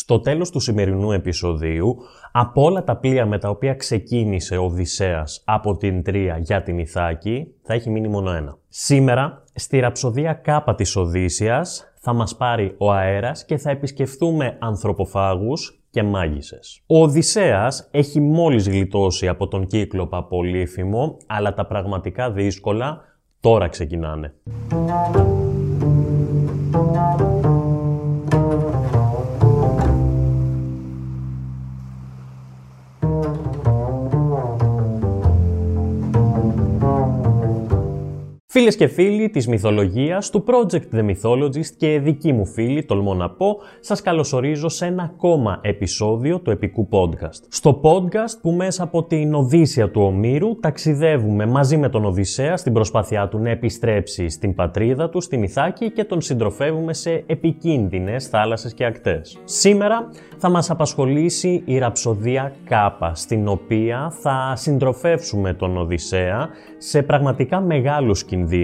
Στο τέλος του σημερινού επεισοδίου, από όλα τα πλοία με τα οποία ξεκίνησε ο Οδυσσέας από την Τρία για την Ιθάκη, θα έχει μείνει μόνο ένα. Σήμερα, στη ραψοδία Κάπα της Οδύσσιας, θα μας πάρει ο αέρας και θα επισκεφθούμε ανθρωποφάγους και μάγισσες. Ο Οδυσσέας έχει μόλις γλιτώσει από τον κύκλο Παπολίφημο, αλλά τα πραγματικά δύσκολα τώρα ξεκινάνε. Φίλες και φίλοι της μυθολογίας, του Project The Mythologist και δικοί μου φίλοι, τολμώ να πω, σας καλωσορίζω σε ένα ακόμα επεισόδιο του επικού podcast. Στο podcast που μέσα από την Οδύσσια του Ομήρου ταξιδεύουμε μαζί με τον Οδυσσέα στην προσπάθειά του να επιστρέψει στην πατρίδα του, στην Ιθάκη και τον συντροφεύουμε σε επικίνδυνες θάλασσες και ακτές. Σήμερα θα μας απασχολήσει η ραψοδία Κάπα, στην οποία θα συντροφεύσουμε τον Οδυσσέα σε πραγματικά μεγάλους κινδύνους,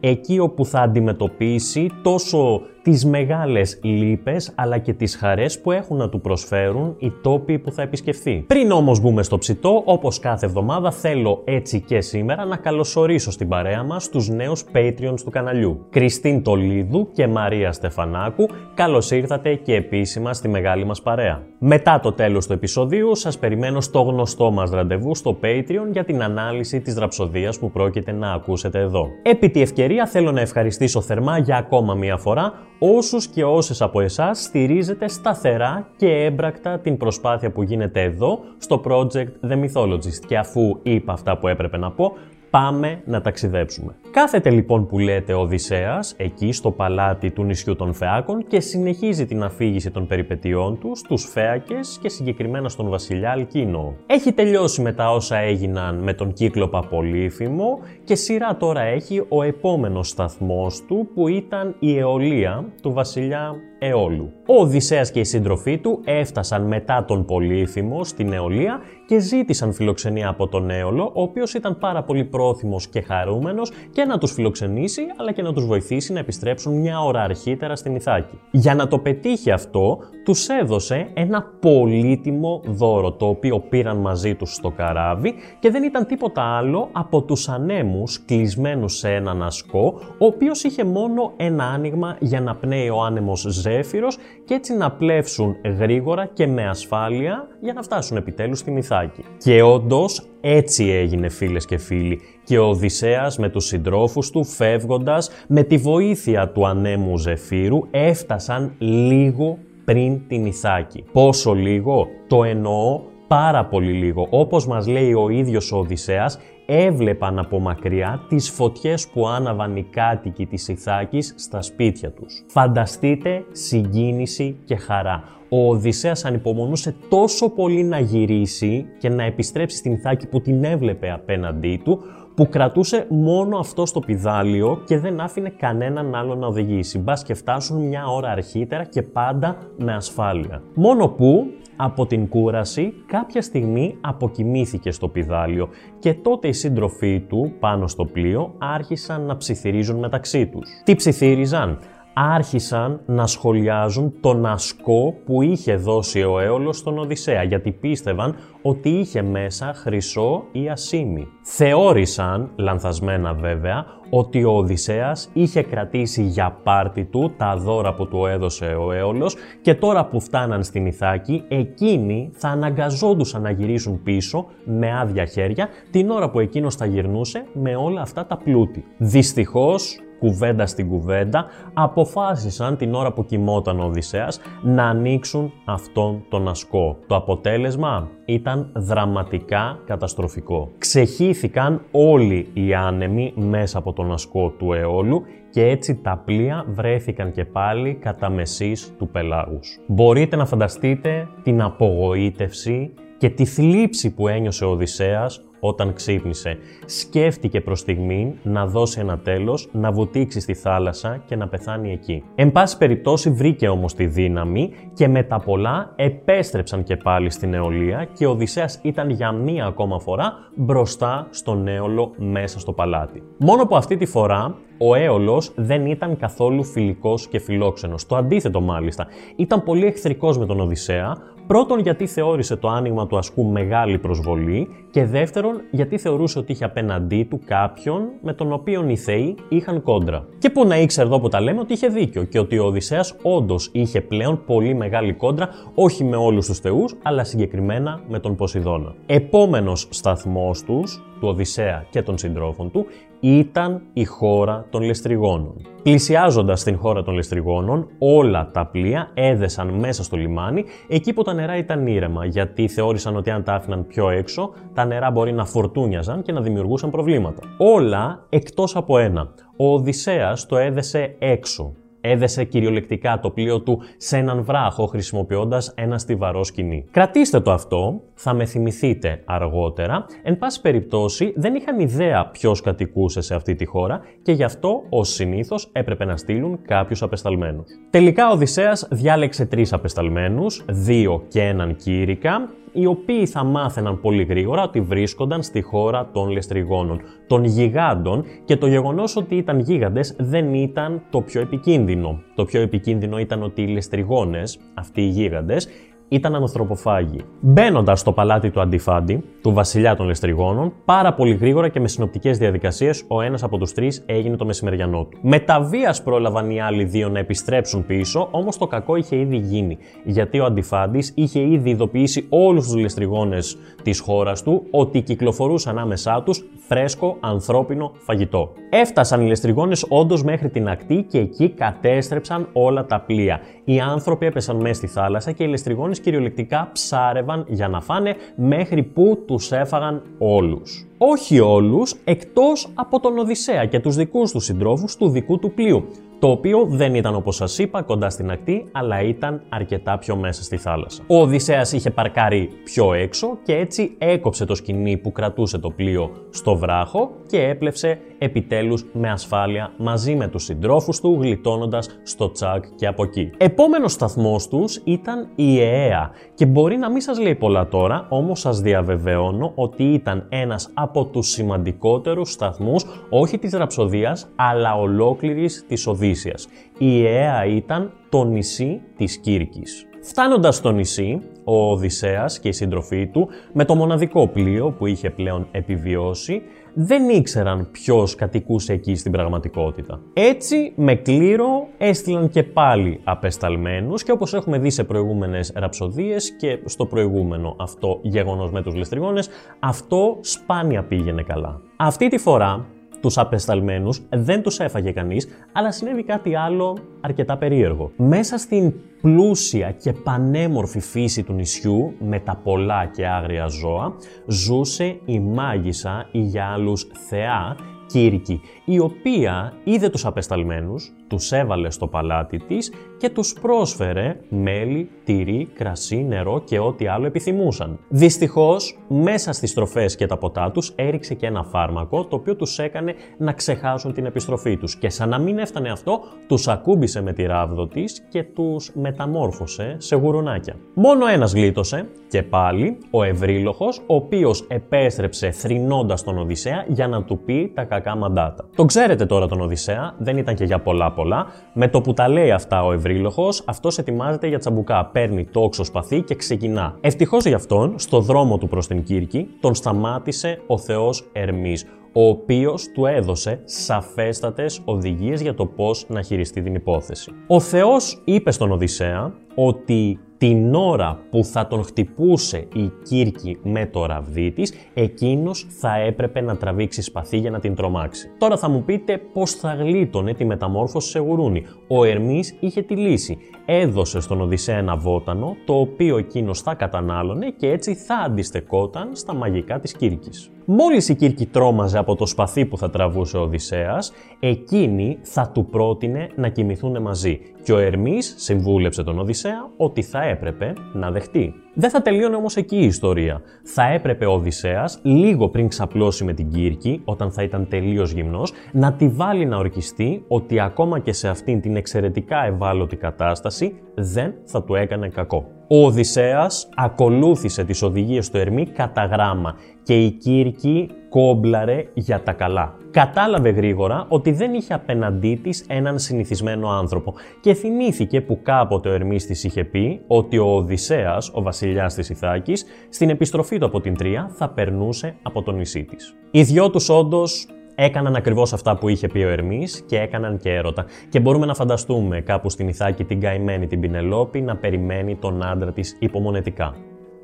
εκεί όπου θα αντιμετωπίσει τόσο τις μεγάλες λύπες αλλά και τις χαρές που έχουν να του προσφέρουν οι τόποι που θα επισκεφθεί. Πριν όμως μπούμε στο ψητό, όπως κάθε εβδομάδα θέλω έτσι και σήμερα να καλωσορίσω στην παρέα μας τους νέους Patreons του καναλιού. Κριστίν Τολίδου και Μαρία Στεφανάκου, καλώς ήρθατε και επίσημα στη μεγάλη μας παρέα. Μετά το τέλος του επεισοδίου σας περιμένω στο γνωστό μας ραντεβού στο Patreon για την ανάλυση της ραψοδίας που πρόκειται να ακούσετε εδώ. Επί τη ευκαιρία θέλω να ευχαριστήσω θερμά για ακόμα μία φορά όσους και όσες από εσάς στηρίζετε σταθερά και έμπρακτα την προσπάθεια που γίνεται εδώ στο project The Mythologist. Και αφού είπα αυτά που έπρεπε να πω, πάμε να ταξιδέψουμε. Κάθεται λοιπόν που λέτε ο Οδυσσέας εκεί στο παλάτι του νησιού των Φεάκων και συνεχίζει την αφήγηση των περιπετειών του στους Φέακες και συγκεκριμένα στον βασιλιά Αλκίνο. Έχει τελειώσει με τα όσα έγιναν με τον κύκλο Παπολίφημο και σειρά τώρα έχει ο επόμενος σταθμός του που ήταν η αιωλία του βασιλιά Αιώλου. Ο Οδυσσέας και οι σύντροφοί του έφτασαν μετά τον Πολύφημο στην Αιωλία και ζήτησαν φιλοξενία από τον Έολο, ο οποίος ήταν πάρα πολύ πρόθυμος και χαρούμενος και να τους φιλοξενήσει αλλά και να τους βοηθήσει να επιστρέψουν μια ώρα αρχίτερα στην Ιθάκη. Για να το πετύχει αυτό, τους έδωσε ένα πολύτιμο δώρο το οποίο πήραν μαζί τους στο καράβι και δεν ήταν τίποτα άλλο από τους ανέμους κλεισμένους σε έναν ασκό, ο οποίος είχε μόνο ένα άνοιγμα για να πνέει ο άνεμος Ζέφυρος και έτσι να πλεύσουν γρήγορα και με ασφάλεια για να φτάσουν επιτέλους στην Ιθάκη. Και όντως έτσι έγινε φίλες και φίλοι και ο Οδυσσέας με τους συντρόφους του φεύγοντας με τη βοήθεια του ανέμου Ζεφύρου έφτασαν λίγο πριν την Ιθάκη. Πόσο λίγο, το εννοώ πάρα πολύ λίγο. Όπως μας λέει ο ίδιος ο Οδυσσέας, έβλεπαν από μακριά τις φωτιές που άναβαν οι κάτοικοι της Ιθάκης στα σπίτια τους. Φανταστείτε συγκίνηση και χαρά. Ο Οδυσσέας ανυπομονούσε τόσο πολύ να γυρίσει και να επιστρέψει στην Ιθάκη που την έβλεπε απέναντί του, που κρατούσε μόνο αυτό στο πιδάλιο και δεν άφηνε κανέναν άλλο να οδηγήσει. Μπας και φτάσουν μια ώρα αρχίτερα και πάντα με ασφάλεια. Μόνο που από την κούραση κάποια στιγμή αποκοιμήθηκε στο πιδάλιο και τότε οι σύντροφοί του πάνω στο πλοίο άρχισαν να ψιθυρίζουν μεταξύ τους. Τι ψιθύριζαν; Άρχισαν να σχολιάζουν τον ασκό που είχε δώσει ο Έολος στον Οδυσσέα, γιατί πίστευαν ότι είχε μέσα χρυσό ή ασίμι. Θεώρησαν, λανθασμένα βέβαια, ότι ο Οδυσσέας είχε κρατήσει για πάρτι του τα δώρα που του έδωσε ο Έολος και τώρα που φτάναν στην Ιθάκη, εκείνοι θα αναγκαζόντουσαν να γυρίσουν πίσω με άδεια χέρια την ώρα που εκείνος θα γυρνούσε με όλα αυτά τα πλούτη. Δυστυχώς, κουβέντα στην κουβέντα, αποφάσισαν την ώρα που κοιμόταν ο Οδυσσέας να ανοίξουν αυτόν τον ασκό. Το αποτέλεσμα ήταν δραματικά καταστροφικό. Ξεχύθηκαν όλοι οι άνεμοι μέσα από τον ασκό του αιώλου και έτσι τα πλοία βρέθηκαν και πάλι κατά μεσής του πελάγους. Μπορείτε να φανταστείτε την απογοήτευση και τη θλίψη που ένιωσε ο Οδυσσέας όταν ξύπνησε, σκέφτηκε προς στιγμή να δώσει ένα τέλος, να βουτήξει στη θάλασσα και να πεθάνει εκεί. Εν πάση περιπτώσει βρήκε όμως τη δύναμη και με τα πολλά επέστρεψαν και πάλι στην Αιωλία και ο Οδυσσέας ήταν για μία ακόμα φορά μπροστά στον Έολο μέσα στο παλάτι. Μόνο που αυτή τη φορά ο Έολος δεν ήταν καθόλου φιλικός και φιλόξενος. Το αντίθετο μάλιστα. Ήταν πολύ εχθρικός με τον Οδυσσέα, Πρώτον, γιατί θεώρησε το άνοιγμα του ασκού μεγάλη προσβολή και δεύτερον, γιατί θεωρούσε ότι είχε απέναντί του κάποιον με τον οποίο οι θεοί είχαν κόντρα. Και που να ήξερε εδώ που τα λέμε ότι είχε δίκιο και ότι ο Οδυσσέας όντως είχε πλέον πολύ μεγάλη κόντρα, όχι με όλους τους θεούς, αλλά συγκεκριμένα με τον Ποσειδώνα. Επόμενος σταθμός τους, του Οδυσσέα και των συντρόφων του, ήταν η χώρα των Λεστριγόνων. Πλησιάζοντας την χώρα των Λεστριγόνων, όλα τα πλοία έδεσαν μέσα στο λιμάνι, εκεί που τα νερά ήταν ήρεμα, γιατί θεώρησαν ότι αν τα άφηναν πιο έξω, τα νερά μπορεί να φορτούνιαζαν και να δημιουργούσαν προβλήματα. Όλα εκτός από ένα. Ο Οδυσσέας το έδεσε έξω, έδεσε κυριολεκτικά το πλοίο του σε έναν βράχο χρησιμοποιώντας ένα στιβαρό σκηνή. Κρατήστε το αυτό, θα με θυμηθείτε αργότερα. Εν πάση περιπτώσει, δεν είχαν ιδέα ποιος κατοικούσε σε αυτή τη χώρα και γι' αυτό, ως συνήθως, έπρεπε να στείλουν κάποιους απεσταλμένους. Τελικά, ο Οδυσσέας διάλεξε τρεις απεσταλμένους, δύο και έναν κήρυκα, οι οποίοι θα μάθαιναν πολύ γρήγορα ότι βρίσκονταν στη χώρα των λεστριγόνων, των γιγάντων και το γεγονός ότι ήταν γίγαντες δεν ήταν το πιο επικίνδυνο. Το πιο επικίνδυνο ήταν ότι οι λεστριγόνες, αυτοί οι γίγαντες, ήταν ανθρωποφάγοι. Μπαίνοντας στο παλάτι του Αντιφάντη, του βασιλιά των Λεστριγόνων, πάρα πολύ γρήγορα και με συνοπτικές διαδικασίες, ο ένας από τους τρεις έγινε το μεσημεριανό του. Με τα βίας πρόλαβαν οι άλλοι δύο να επιστρέψουν πίσω, όμως το κακό είχε ήδη γίνει. Γιατί ο Αντιφάντης είχε ήδη ειδοποιήσει όλους τους Λεστριγόνες της χώρας του ότι κυκλοφορούσαν άμεσά τους φρέσκο ανθρώπινο φαγητό. Έφτασαν οι λεστριγόνες όντως μέχρι την ακτή και εκεί κατέστρεψαν όλα τα πλοία. Οι άνθρωποι έπεσαν μέσα στη θάλασσα και οι λεστριγόνες κυριολεκτικά ψάρευαν για να φάνε μέχρι που τους έφαγαν όλους. Όχι όλους, εκτός από τον Οδυσσέα και τους δικούς του συντρόφους του δικού του πλοίου, το οποίο δεν ήταν όπως σας είπα κοντά στην ακτή, αλλά ήταν αρκετά πιο μέσα στη θάλασσα. Ο Οδυσσέας είχε παρκάρει πιο έξω και έτσι έκοψε το σκηνή που κρατούσε το πλοίο στο βράχο και έπλεψε επιτέλους με ασφάλεια μαζί με τους συντρόφους του γλιτώνοντας στο τσακ και από εκεί. Επόμενος σταθμός τους ήταν η ΕΕΑ και μπορεί να μην σας λέει πολλά τώρα, όμως σας διαβεβαιώνω ότι ήταν ένας από τους σημαντικότερους σταθμούς όχι της ραψοδίας αλλά ολόκληρης της Οδύσσιας. Η ΕΕΑ ήταν το νησί της Κύρκης. Φτάνοντας στο νησί, ο Οδυσσέας και οι σύντροφοί του, με το μοναδικό πλοίο που είχε πλέον επιβιώσει, δεν ήξεραν ποιος κατοικούσε εκεί στην πραγματικότητα. Έτσι, με κλήρο έστειλαν και πάλι απεσταλμένους και όπως έχουμε δει σε προηγούμενες ραψοδίες και στο προηγούμενο αυτό γεγονός με τους ληστριγόνες, αυτό σπάνια πήγαινε καλά. Αυτή τη φορά τους απεσταλμένους δεν τους έφαγε κανείς, αλλά συνέβη κάτι άλλο αρκετά περίεργο. Μέσα στην πλούσια και πανέμορφη φύση του νησιού, με τα πολλά και άγρια ζώα, ζούσε η μάγισσα, η για άλλους θεά, Κύρκη, η οποία είδε τους απεσταλμένους, τους έβαλε στο παλάτι της και τους πρόσφερε μέλι, τυρί, κρασί, νερό και ό,τι άλλο επιθυμούσαν. Δυστυχώς, μέσα στις τροφές και τα ποτά τους έριξε και ένα φάρμακο το οποίο τους έκανε να ξεχάσουν την επιστροφή τους και σαν να μην έφτανε αυτό, τους ακούμπησε με τη ράβδο της και τους μεταμόρφωσε σε γουρουνάκια. Μόνο ένας γλίτωσε και πάλι ο Ευρύλοχος, ο οποίος επέστρεψε θρυνώντας τον Οδυσσέα για να του πει τα κακά μαντάτα. Το ξέρετε τώρα τον Οδυσσέα, δεν ήταν και για πολλά πολλά. Με το που τα λέει αυτά ο Ευρύλοχος, αυτός ετοιμάζεται για τσαμπουκά. Παίρνει το όξο σπαθί και ξεκινά. Ευτυχώς για αυτόν, στο δρόμο του προς την Κύρκη, τον σταμάτησε ο Θεός Ερμής, ο οποίος του έδωσε σαφέστατες οδηγίες για το πώς να χειριστεί την υπόθεση. Ο Θεός είπε στον Οδυσσέα ότι την ώρα που θα τον χτυπούσε η Κύρκη με το ραβδί της, εκείνος θα έπρεπε να τραβήξει σπαθί για να την τρομάξει. Τώρα θα μου πείτε πώς θα γλίτωνε τη μεταμόρφωση σε γουρούνι. Ο Ερμής είχε τη λύση. Έδωσε στον Οδυσσέα ένα βότανο, το οποίο εκείνος θα κατανάλωνε και έτσι θα αντιστεκόταν στα μαγικά της Κύρκης. Μόλις η Κύρκη τρόμαζε από το σπαθί που θα τραβούσε ο Οδυσσέας, εκείνη θα του πρότεινε να κοιμηθούν μαζί και ο Ερμής συμβούλεψε τον Οδυσσέα ότι θα έπρεπε να δεχτεί. Δεν θα τελείωνε όμως εκεί η ιστορία. Θα έπρεπε ο Οδυσσέας, λίγο πριν ξαπλώσει με την Κύρκη, όταν θα ήταν τελείως γυμνός, να τη βάλει να ορκιστεί ότι ακόμα και σε αυτήν την εξαιρετικά ευάλωτη κατάσταση δεν θα του έκανε κακό. Ο Οδυσσέας ακολούθησε τις οδηγίες του Ερμή κατά γράμμα και η Κύρκη κόμπλαρε για τα καλά. Κατάλαβε γρήγορα ότι δεν είχε απέναντί της έναν συνηθισμένο άνθρωπο και θυμήθηκε που κάποτε ο Ερμής της είχε πει ότι ο Οδυσσέας, ο βασιλιάς της Ιθάκης, στην επιστροφή του από την Τρία θα περνούσε από το νησί της. Οι δυο τους όντως έκαναν ακριβώς αυτά που είχε πει ο Ερμής και έκαναν και έρωτα. Και μπορούμε να φανταστούμε κάπου στην Ιθάκη την καημένη την Πινελόπη να περιμένει τον άντρα της υπομονετικά.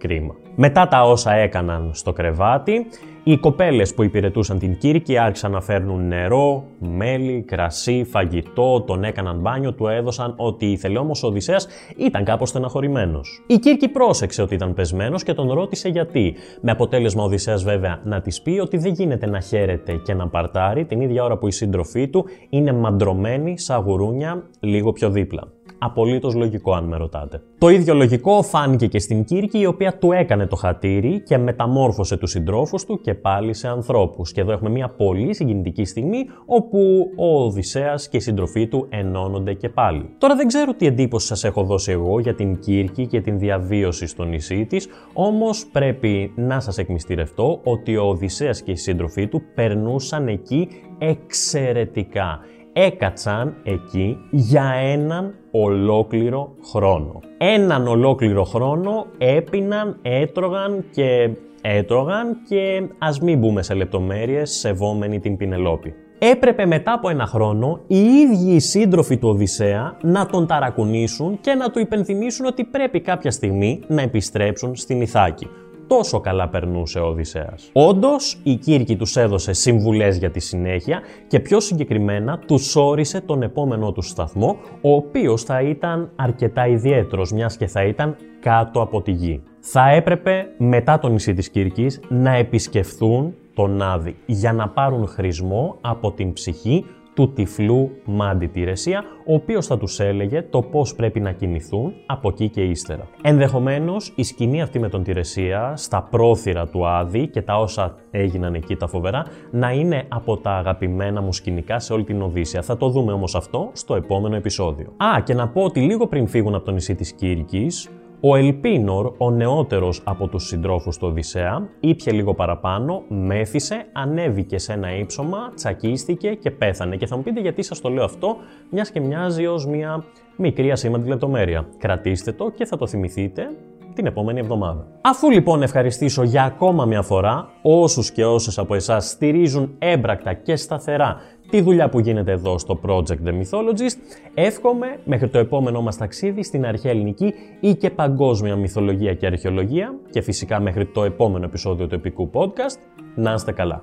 Κρίμα. Μετά τα όσα έκαναν στο κρεβάτι, οι κοπέλες που υπηρετούσαν την Κύρκη άρχισαν να φέρνουν νερό, μέλι, κρασί, φαγητό, τον έκαναν μπάνιο, του έδωσαν ό,τι ήθελε. Όμως ο Οδυσσέας ήταν κάπως στεναχωρημένος. Η Κύρκη πρόσεξε ότι ήταν πεσμένος και τον ρώτησε γιατί. Με αποτέλεσμα ο Οδυσσέας βέβαια να της πει ότι δεν γίνεται να χαίρεται και να παρτάρει την ίδια ώρα που η σύντροφή του είναι μαντρωμένη σαν γουρούνια λίγο πιο δίπλα. Απολύτως λογικό, αν με ρωτάτε. Το ίδιο λογικό φάνηκε και στην Κύρκη, η οποία του έκανε το χατήρι και μεταμόρφωσε τους συντρόφους του και πάλι σε ανθρώπους. Και εδώ έχουμε μια πολύ συγκινητική στιγμή όπου ο Οδυσσέας και η συντροφή του ενώνονται και πάλι. Τώρα δεν ξέρω τι εντύπωση σας έχω δώσει εγώ για την Κύρκη και την διαβίωση στο νησί της, όμως πρέπει να σας εκμυστηρευτώ ότι ο Οδυσσέας και η σύντροφή του περνούσαν εκεί εξαιρετικά έκατσαν εκεί για έναν ολόκληρο χρόνο. Έναν ολόκληρο χρόνο έπιναν, έτρωγαν και έτρωγαν και ας μην μπούμε σε λεπτομέρειες σεβόμενοι την Πινελόπη. Έπρεπε μετά από ένα χρόνο οι ίδιοι οι σύντροφοι του Οδυσσέα να τον ταρακουνήσουν και να του υπενθυμίσουν ότι πρέπει κάποια στιγμή να επιστρέψουν στην Ιθάκη τόσο καλά περνούσε ο Οδυσσέας. Όντως, η Κύρκη τους έδωσε συμβουλές για τη συνέχεια και πιο συγκεκριμένα τους όρισε τον επόμενό τους σταθμό, ο οποίος θα ήταν αρκετά ιδιαίτερος, μιας και θα ήταν κάτω από τη γη. Θα έπρεπε μετά το νησί της Κύρκης να επισκεφθούν τον Άδη για να πάρουν χρησμό από την ψυχή του τυφλού Μάντι Τηρεσία, ο οποίος θα τους έλεγε το πώς πρέπει να κινηθούν από εκεί και ύστερα. Ενδεχομένως η σκηνή αυτή με τον Τηρεσία στα πρόθυρα του Άδη και τα όσα έγιναν εκεί τα φοβερά να είναι από τα αγαπημένα μου σκηνικά σε όλη την Οδύσσια. Θα το δούμε όμως αυτό στο επόμενο επεισόδιο. Α, και να πω ότι λίγο πριν φύγουν από το νησί της Κύρκης, ο Ελπίνορ, ο νεότερος από τους συντρόφους του Οδυσσέα, ήπια λίγο παραπάνω, μέθησε, ανέβηκε σε ένα ύψωμα, τσακίστηκε και πέθανε. Και θα μου πείτε γιατί σας το λέω αυτό, μιας και μοιάζει ως μια μικρή ασήμαντη λεπτομέρεια. Κρατήστε το και θα το θυμηθείτε την επόμενη εβδομάδα. Αφού λοιπόν ευχαριστήσω για ακόμα μια φορά όσους και όσες από εσάς στηρίζουν έμπρακτα και σταθερά τη δουλειά που γίνεται εδώ στο Project The Mythologist, εύχομαι μέχρι το επόμενό μας ταξίδι στην αρχαία ελληνική ή και παγκόσμια μυθολογία και αρχαιολογία και φυσικά μέχρι το επόμενο επεισόδιο του επικού podcast να είστε καλά.